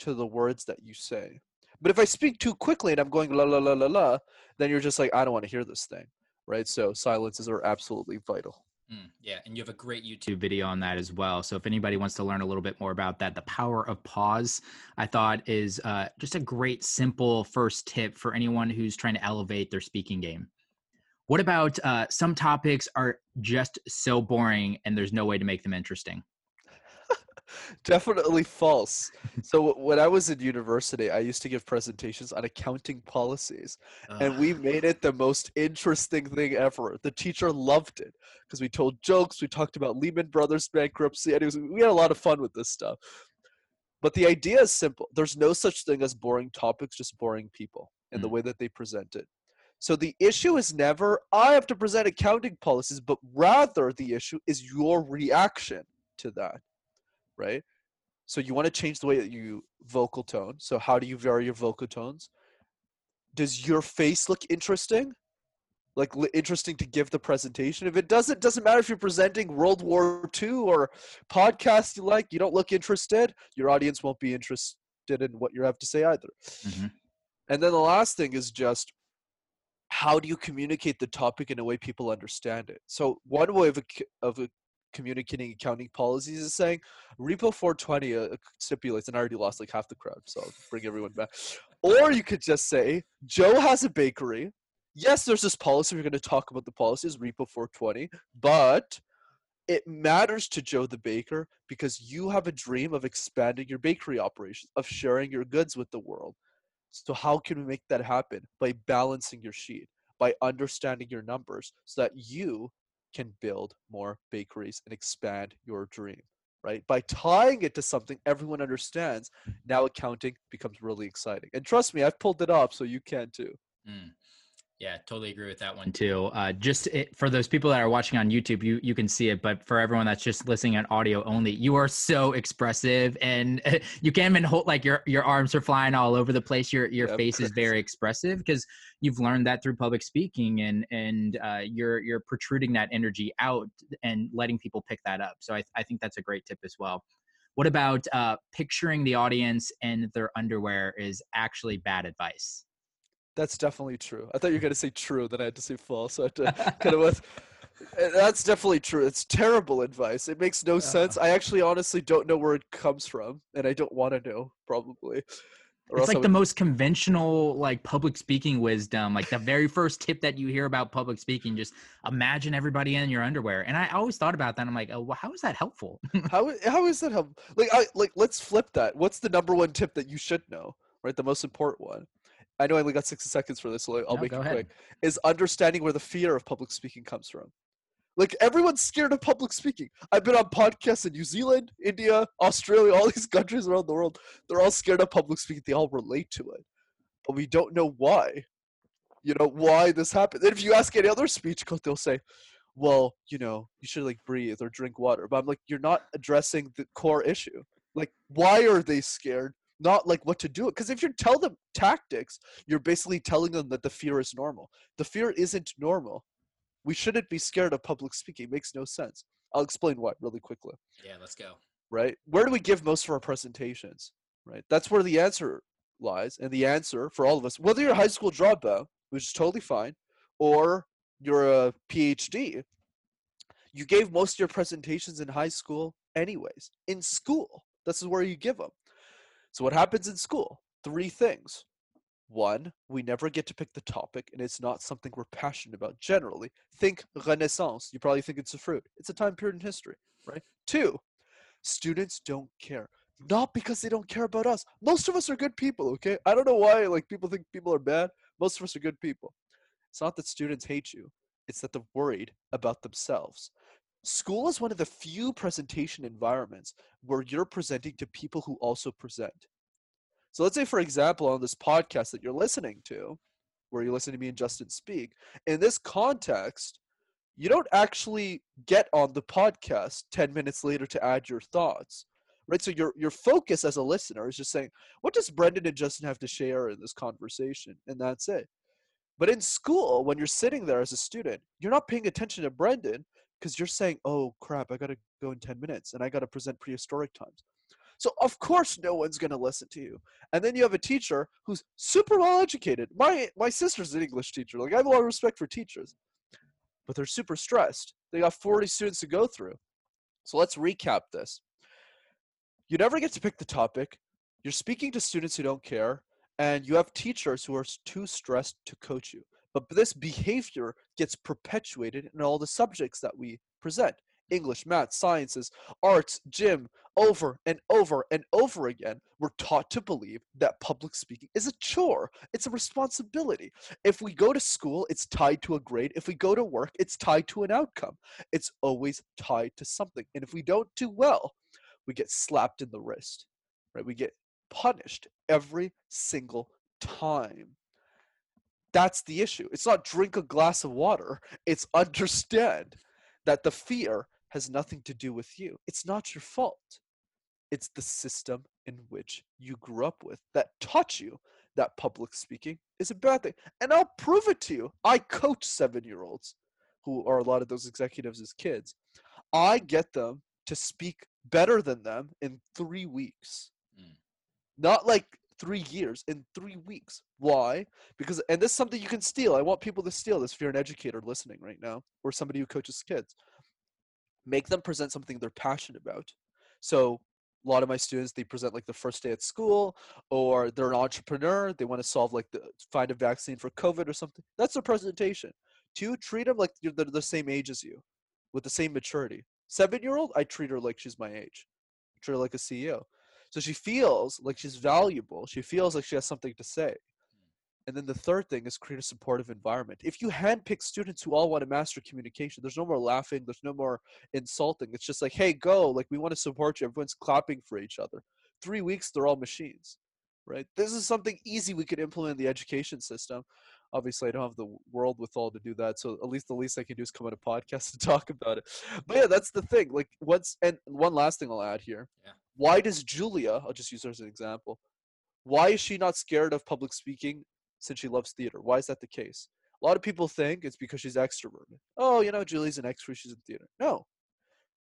to the words that you say. But if I speak too quickly and I'm going la la la la la, then you're just like, I don't want to hear this thing. Right. So silences are absolutely vital. Mm, yeah, and you have a great YouTube video on that as well. So if anybody wants to learn a little bit more about that, the power of pause, I thought is uh, just a great, simple first tip for anyone who's trying to elevate their speaking game. What about uh, some topics are just so boring and there's no way to make them interesting? [laughs] Definitely false. [laughs] So when I was in university, I used to give presentations on accounting policies, and we made it the most interesting thing ever. The teacher loved it because we told jokes, we talked about Lehman Brothers bankruptcy, and it was, we had a lot of fun with this stuff. But the idea is simple. There's no such thing as boring topics, just boring people in the Mm. way that they present it. So the issue is never I have to present accounting policies, but rather the issue is your reaction to that, right? So you want to change the way that you vocal tone. So how do you vary your vocal tones? Does your face look interesting? Like li- interesting to give the presentation. If it doesn't, doesn't matter if you're presenting World War II or podcast you like. You don't look interested. Your audience won't be interested in what you have to say either. Mhm. And then the last thing is just how do you communicate the topic in a way people understand it? So one way of a, of a communicating accounting policies is saying repo 420 uh, stipulates, and I already lost like half the crowd, so I'll bring everyone back. Or you could just say Joe has a bakery. Yes, there's this policy. We're going to talk about the policies, repo 420, but it matters to Joe the baker because you have a dream of expanding your bakery operations, of sharing your goods with the world. So how can we make that happen? By balancing your sheet, by understanding your numbers so that you can build more bakeries and expand your dream, right? By tying it to something everyone understands, now accounting becomes really exciting. And trust me, I've pulled it off so you can too. Mm. Yeah, totally agree with that one too. Uh, just it, for those people that are watching on YouTube, you you can see it, but for everyone that's just listening on audio only, you are so expressive, and [laughs] you can't even hold like your your arms are flying all over the place. Your your Yeah, I'm face is very expressive because you've learned that through public speaking, and and uh, you're you're protruding that energy out and letting people pick that up. So I I think that's a great tip as well. What about uh, picturing the audience and their underwear is actually bad advice? That's definitely true. I thought you were going to say true, then I had to say false. So I had to [laughs] kind of was. Uh, That's definitely true. It's terrible advice. It makes no sense. I actually honestly don't know where it comes from, and I don't want to know, probably. Or it's like the most conventional like public speaking wisdom like the very first tip that you hear about public speaking just imagine everybody in your underwear and i always thought about that i'm like oh well, how is that helpful [laughs] how how is that help? Like I like let's flip that. What's the number one tip that you should know? Right, the most important one. I know I only got sixty seconds for this, so I'll No, make it ahead. quick. Is understanding where the fear of public speaking comes from. Like everyone's scared of public speaking. I've been on podcasts in New Zealand, India, Australia, all these [laughs] countries around the world. They're all scared of public speaking. They all relate to it, but we don't know why. You know why this happened. And if you ask any other speech coach, they'll say, "Well, you know, you should like breathe or drink water." But I'm like, you're not addressing the core issue. Like, why are they scared? Not like what to do. Because if you tell them tactics, you're basically telling them that the fear is normal. The fear isn't normal. We shouldn't be scared of public speaking. It makes no sense. I'll explain why really quickly yeah let's go right? Where do we give most of our presentations, right? That's where the answer lies. And the answer for all of us, whether you're a high school dropout, which is totally fine, or you're a PhD, you gave most of your presentations in high school anyways. In school, this is where you give them. So what happens in school? Three things. One, we never get to pick the topic, and it's not something we're passionate about generally. Think Renaissance. You probably think it's a fruit. It's a time period in history, right? Two, students don't care not because they don't care about us most of us are good people okay i don't know why like people think people are bad most of us are good people it's not that students hate you it's that they're worried about themselves school is one of the few presentation environments where you're presenting to people who also present. So let's say for example on this podcast that you're listening to where you listen to me and justin speak in this context you don't actually get on the podcast 10 minutes later to add your thoughts right? So your your focus as a listener is just saying what does brenden and justin have to share in this conversation? And that's it. But in school when you're sitting there as a student you're not paying attention to brenden because you're saying oh crap i gotta go in 10 minutes and i gotta present prehistoric times so of course no one's gonna listen to you and then you have a teacher who's super well educated my my sister's an english teacher like i have a lot of respect for teachers but they're super stressed They got 40 students to go through. So let's recap this. You never get to pick the topic. You're speaking to students who don't care, and you have teachers who are too stressed to coach you. But this behavior gets perpetuated in all the subjects that we present. English, math, sciences, arts, gym, over and over and over again, we're taught to believe that public speaking is a chore. It's a responsibility. If we go to school, it's tied to a grade. If we go to work, it's tied to an outcome. It's always tied to something. And if we don't do well, we get slapped in the wrist, right? We get punished every single time. That's the issue. It's not drink a glass of water, it's understand that the fear has nothing to do with you. It's not your fault. It's the system in which you grew up with that taught you that public speaking is a bad thing. And I'll prove it to you. I coach seven year olds, who are a lot of those executives as kids. I get them to speak better than them in three weeks. Mm. Not like three years, in three weeks. Why? Because, and this is something you can steal. I want people to steal this if you're an educator listening right now or somebody who coaches kids make them present something they're passionate about. So a lot of my students they present like the first day at school or they're an entrepreneur they want to solve like the find a vaccine for covid or something that's a presentation two treat them like they're the same age as you with the same maturity seven year old i treat her like she's my age treat her like a ceo so she feels like she's valuable she feels like she has something to say and then the third thing is create a supportive environment. If you handpick students who all want to master communication, there's no more laughing, there's no more insulting. It's just like, hey, go. Like, we want to support you. Everyone's clapping for each other. Three weeks, they're all machines, right? This is something easy we could implement in the education system. Obviously, I don't have the world with all to do that. So at least the least I can do is come on a podcast [laughs] and talk about it. But yeah, that's the thing. Like, what's, and one last thing I'll add here. Yeah. Why does Julia, I'll just use her as an example, why is she not scared of public speaking since she loves theater. Why is that the case? A lot of people think it's because she's extroverted. Oh, you know, Julie's an extrovert, she's in theater. No,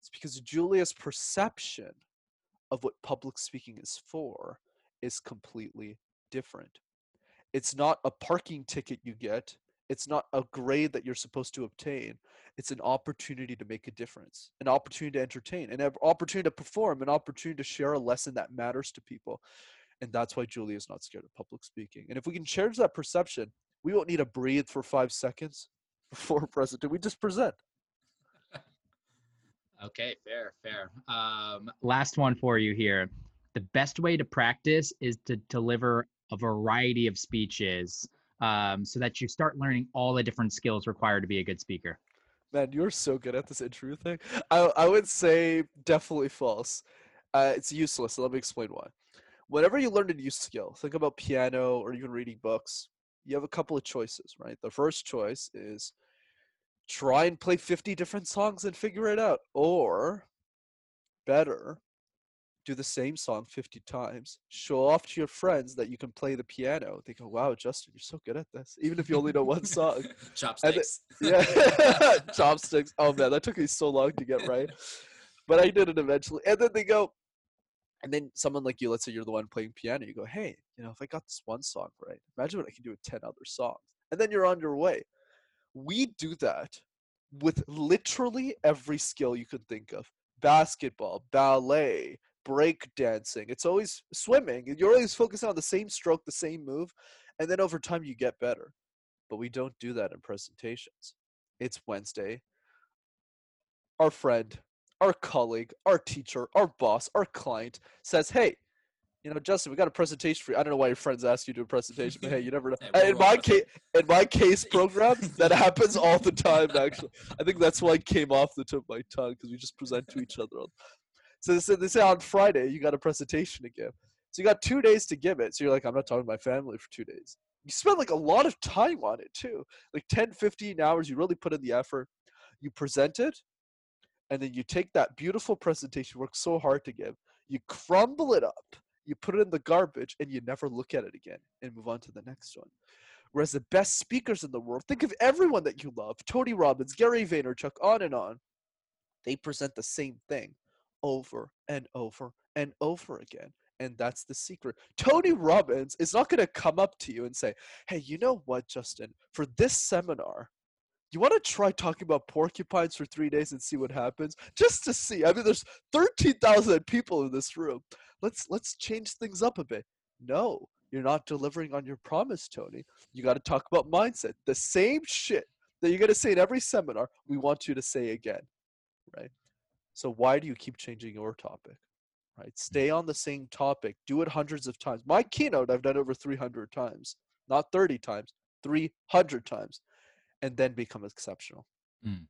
it's because Julia's perception of what public speaking is for is completely different. It's not a parking ticket you get, it's not a grade that you're supposed to obtain. It's an opportunity to make a difference, an opportunity to entertain, an opportunity to perform, an opportunity to share a lesson that matters to people. And that's why Julia is not scared of public speaking. And if we can change that perception, we won't need to breathe for five seconds [laughs] before presenting. We just present. okay, fair, fair. Um, last one for you here. The best way to practice is to deliver a variety of speeches um, so that you start learning all the different skills required to be a good speaker. Man, you're so good at this intro thing. I, I would say definitely false. Uh, it's useless. Let me explain why whenever you learn a new skill, think about piano or even reading books, you have a couple of choices, right? The first choice is try and play 50 different songs and figure it out. Or better, do the same song 50 times, show off to your friends that you can play the piano. They go, wow, Justin, you're so good at this, even if you only know one song. [laughs] Chopsticks. Then, yeah, [laughs] [laughs] chopsticks. Oh man, that took me so long to get right. But I did it eventually. And then they go, and then someone like you, let's say you're the one playing piano, you go, hey, you know, if I got this one song right, imagine what I can do with 10 other songs. And then you're on your way. We do that with literally every skill you can think of basketball, ballet, break dancing. It's always swimming. You're always focusing on the same stroke, the same move. And then over time, you get better. But we don't do that in presentations. It's Wednesday. Our friend our colleague, our teacher, our boss, our client says, "Hey, you know, Justin, we got a presentation for you. I don't know why your friends ask you to do a presentation, but hey, you never know. [laughs] in my case, in my case program, that happens all the time. [laughs] Actually, I think that's why it came off the tip of my tongue because we just present to each other. So they say, they say on Friday you got a presentation to give. So you got two days to give it. So you're like, I'm not talking to my family for two days. You spend like a lot of time on it too, like 10, 15 hours. You really put in the effort. You present it, and then you take that beautiful presentation you worked so hard to give, you crumble it up, you put it in the garbage, and you never look at it again and move on to the next one. Whereas the best speakers in the world, think of everyone that you love Tony Robbins, Gary Vaynerchuk, on and on. They present the same thing over and over and over again. And that's the secret. Tony Robbins is not going to come up to you and say, Hey, you know what, Justin? For this seminar, You want to try talking about porcupines for three days and see what happens, just to see. I mean, there's thirteen thousand people in this room. Let's let's change things up a bit. No, you're not delivering on your promise, Tony. You got to talk about mindset. The same shit that you're going to say in every seminar, we want you to say again, right? So why do you keep changing your topic? Right? Stay on the same topic. Do it hundreds of times. My keynote I've done over 300 times, not 30 times, 300 times, and then become exceptional. Mm.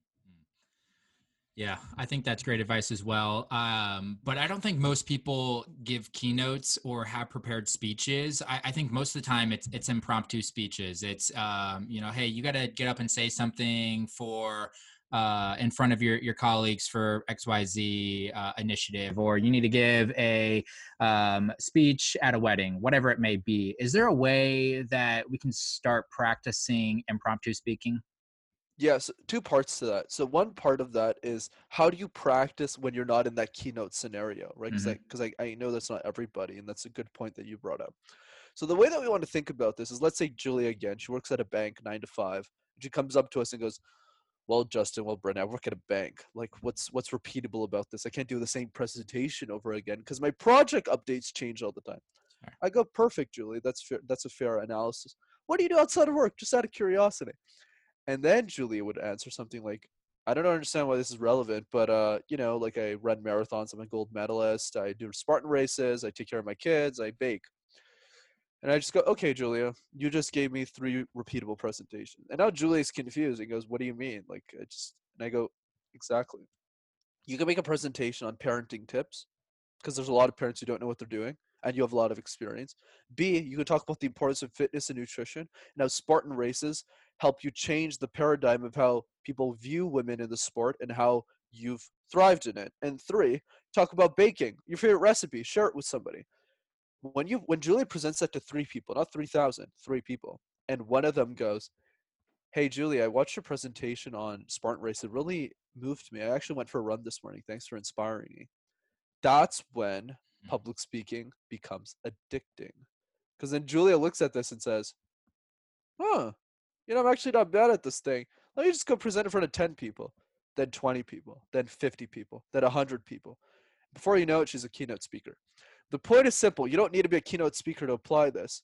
Yeah, I think that's great advice as well. Um, but I don't think most people give keynotes or have prepared speeches. I, I think most of the time it's it's impromptu speeches. It's um, you know, hey, you got to get up and say something for uh, in front of your your colleagues for XYZ uh, initiative, or you need to give a um, speech at a wedding, whatever it may be. Is there a way that we can start practicing impromptu speaking? Yes, two parts to that. So one part of that is how do you practice when you're not in that keynote scenario, right? Because mm-hmm. I, I, I know that's not everybody, and that's a good point that you brought up. So the way that we want to think about this is, let's say Julia again, she works at a bank nine to five. She comes up to us and goes, "Well, Justin, well, Brent, I work at a bank. Like, what's what's repeatable about this? I can't do the same presentation over again because my project updates change all the time." Sure. I go, "Perfect, Julie. That's fair. That's a fair analysis. What do you do outside of work? Just out of curiosity." And then Julia would answer something like, I don't understand why this is relevant, but uh, you know, like I run marathons, I'm a gold medalist, I do Spartan races, I take care of my kids, I bake. And I just go, okay, Julia, you just gave me three repeatable presentations. And now Julia's confused and goes, what do you mean? Like, I just, and I go, exactly. You can make a presentation on parenting tips because there's a lot of parents who don't know what they're doing and you have a lot of experience. B, you can talk about the importance of fitness and nutrition and how Spartan races help you change the paradigm of how people view women in the sport and how you've thrived in it. And three, talk about baking, your favorite recipe, share it with somebody. When you when Julia presents that to three people, not 3,000, three people, and one of them goes, Hey Julie, I watched your presentation on Spartan Race. It really moved me. I actually went for a run this morning. Thanks for inspiring me. That's when hmm. public speaking becomes addicting. Because then Julia looks at this and says, Huh, you know, I'm actually not bad at this thing. Let me just go present in front of 10 people, then 20 people, then 50 people, then 100 people. Before you know it, she's a keynote speaker. The point is simple. You don't need to be a keynote speaker to apply this.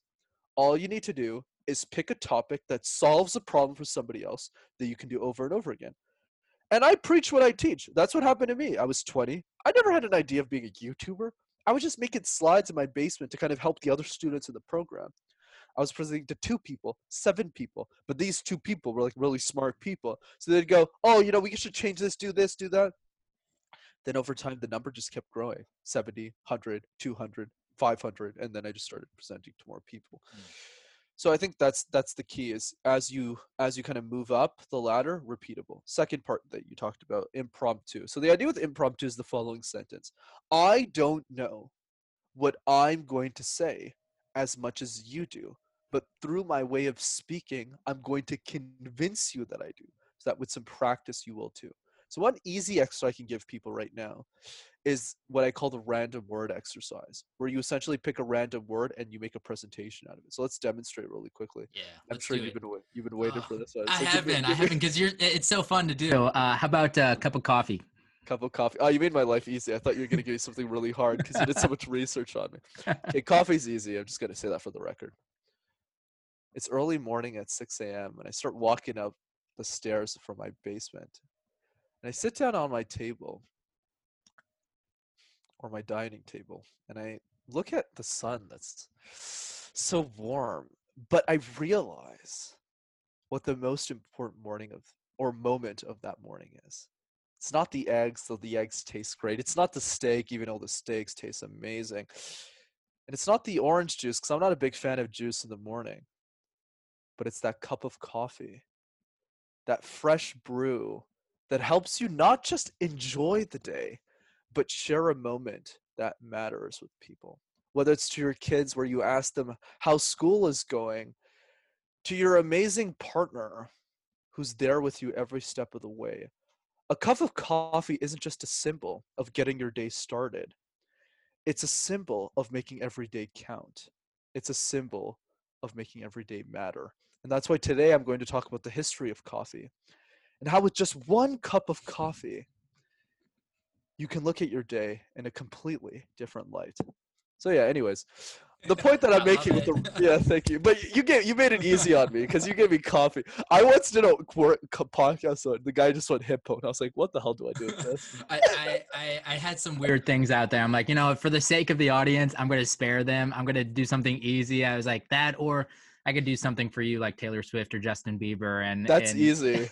All you need to do is pick a topic that solves a problem for somebody else that you can do over and over again. And I preach what I teach. That's what happened to me. I was 20. I never had an idea of being a YouTuber. I was just making slides in my basement to kind of help the other students in the program. I was presenting to two people, seven people, but these two people were like really smart people. So they'd go, oh, you know, we should change this, do this, do that. Then over time, the number just kept growing 70, 100, 200, 500. And then I just started presenting to more people. Mm. So I think that's that's the key is as you as you kind of move up the ladder, repeatable. Second part that you talked about, impromptu. So the idea with impromptu is the following sentence. I don't know what I'm going to say as much as you do but through my way of speaking, I'm going to convince you that I do. So that with some practice, you will too. So, one easy exercise I can give people right now is what I call the random word exercise, where you essentially pick a random word and you make a presentation out of it. So let's demonstrate really quickly. Yeah, I'm sure you've been you've been waiting oh, for this. So I [laughs] have been, I have been, because you're. It's so fun to do. So, uh, how about a cup of coffee? Cup of coffee. Oh, you made my life easy. I thought you were going to give me something really hard because you did so [laughs] much research on me. [laughs] Okay, coffee's easy. I'm just going to say that for the record. It's early morning at 6 a.m. and I start walking up the stairs from my basement. And I sit down on my table or my dining table and I look at the sun that's so warm. But I realize what the most important morning of or moment of that morning is. It's not the eggs, though the eggs taste great. It's not the steak, even though the steaks taste amazing. And it's not the orange juice, because I'm not a big fan of juice in the morning but it's that cup of coffee, that fresh brew that helps you not just enjoy the day, but share a moment that matters with people. Whether it's to your kids where you ask them how school is going, to your amazing partner who's there with you every step of the way. A cup of coffee isn't just a symbol of getting your day started. It's a symbol of making every day count. It's a symbol of making every day matter. And that's why today I'm going to talk about the history of coffee. And how with just one cup of coffee, you can look at your day in a completely different light. So yeah, anyways, the point that I'm making with the [laughs] yeah, thank you. But you gave you made it easy on me because you gave me coffee. I once did a work, podcast so the guy just went hippo, and I was like, "What the hell do I do with this?" [laughs] I, I, I I had some weird things out there. I'm like, you know, for the sake of the audience, I'm gonna spare them. I'm gonna do something easy. I was like that, or I could do something for you like Taylor Swift or Justin Bieber, and that's and, easy.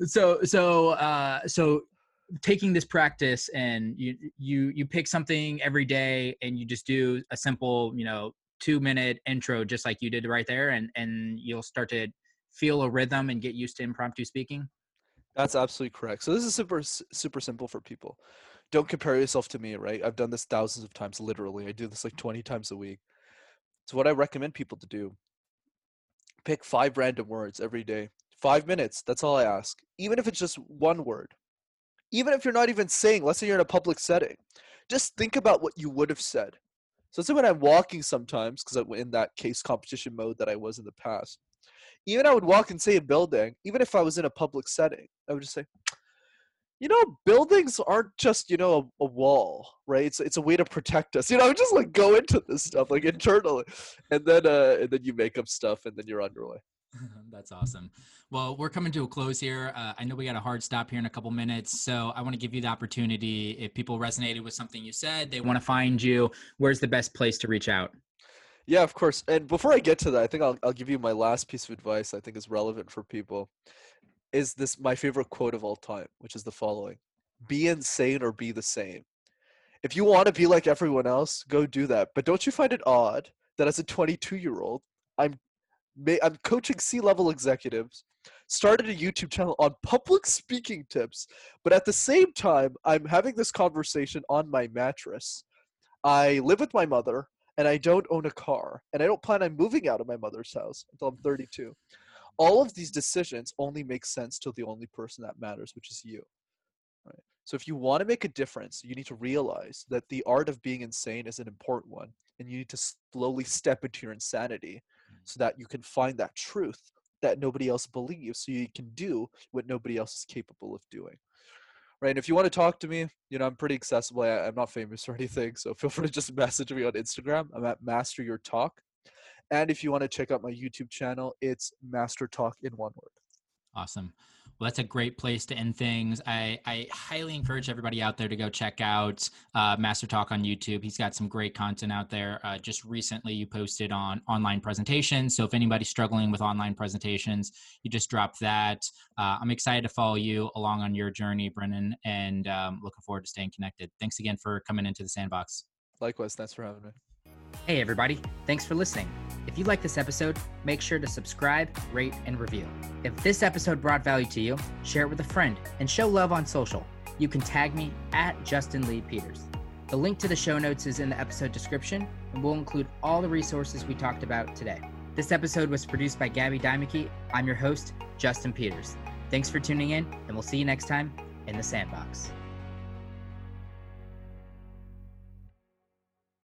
[laughs] so so uh so taking this practice and you you you pick something every day and you just do a simple you know two minute intro just like you did right there and and you'll start to feel a rhythm and get used to impromptu speaking? That's absolutely correct. So this is super super simple for people. Don't compare yourself to me right? I've done this thousands of times literally. I do this like 20 times a week so what i recommend people to do pick five random words every day five minutes that's all i ask even if it's just one word even if you're not even saying, let's say you're in a public setting, just think about what you would have said. So, say when I'm walking sometimes, because I'm in that case competition mode that I was in the past, even I would walk and say a building, even if I was in a public setting, I would just say, you know, buildings aren't just, you know, a, a wall, right? It's, it's a way to protect us. You know, [laughs] just like go into this stuff like internally. And then uh and then you make up stuff and then you're underway. [laughs] That's awesome. Well, we're coming to a close here. Uh, I know we got a hard stop here in a couple minutes, so I want to give you the opportunity. If people resonated with something you said, they want to find you. Where's the best place to reach out? Yeah, of course. And before I get to that, I think I'll I'll give you my last piece of advice. I think is relevant for people. Is this my favorite quote of all time, which is the following: "Be insane or be the same." If you want to be like everyone else, go do that. But don't you find it odd that as a 22 year old, I'm I'm coaching C-level executives. Started a YouTube channel on public speaking tips, but at the same time, I'm having this conversation on my mattress. I live with my mother, and I don't own a car, and I don't plan on moving out of my mother's house until I'm 32. All of these decisions only make sense to the only person that matters, which is you. Right? So if you want to make a difference, you need to realize that the art of being insane is an important one, and you need to slowly step into your insanity mm. so that you can find that truth that nobody else believes so you can do what nobody else is capable of doing right and if you want to talk to me you know i'm pretty accessible I, am not famous or [laughs] anything so feel free to just message me on instagram i'm at master your talk and if you want to check out my youtube channel it's master talk in one word awesome well, that's a great place to end things. I, I highly encourage everybody out there to go check out uh, MasterTalk on YouTube. He's got some great content out there. Uh, just recently, you posted on online presentations. So if anybody's struggling with online presentations, you just dropped that. Uh, I'm excited to follow you along on your journey, Brenden, and um, looking forward to staying connected. Thanks again for coming into the sandbox. Likewise. Thanks for having me. Hey, everybody. Thanks for listening. If you like this episode, make sure to subscribe, rate, and review. If this episode brought value to you, share it with a friend and show love on social. You can tag me at Justin Lee Peters. The link to the show notes is in the episode description, and we'll include all the resources we talked about today. This episode was produced by Gabby Dimeke. I'm your host, Justin Peters. Thanks for tuning in, and we'll see you next time in the Sandbox.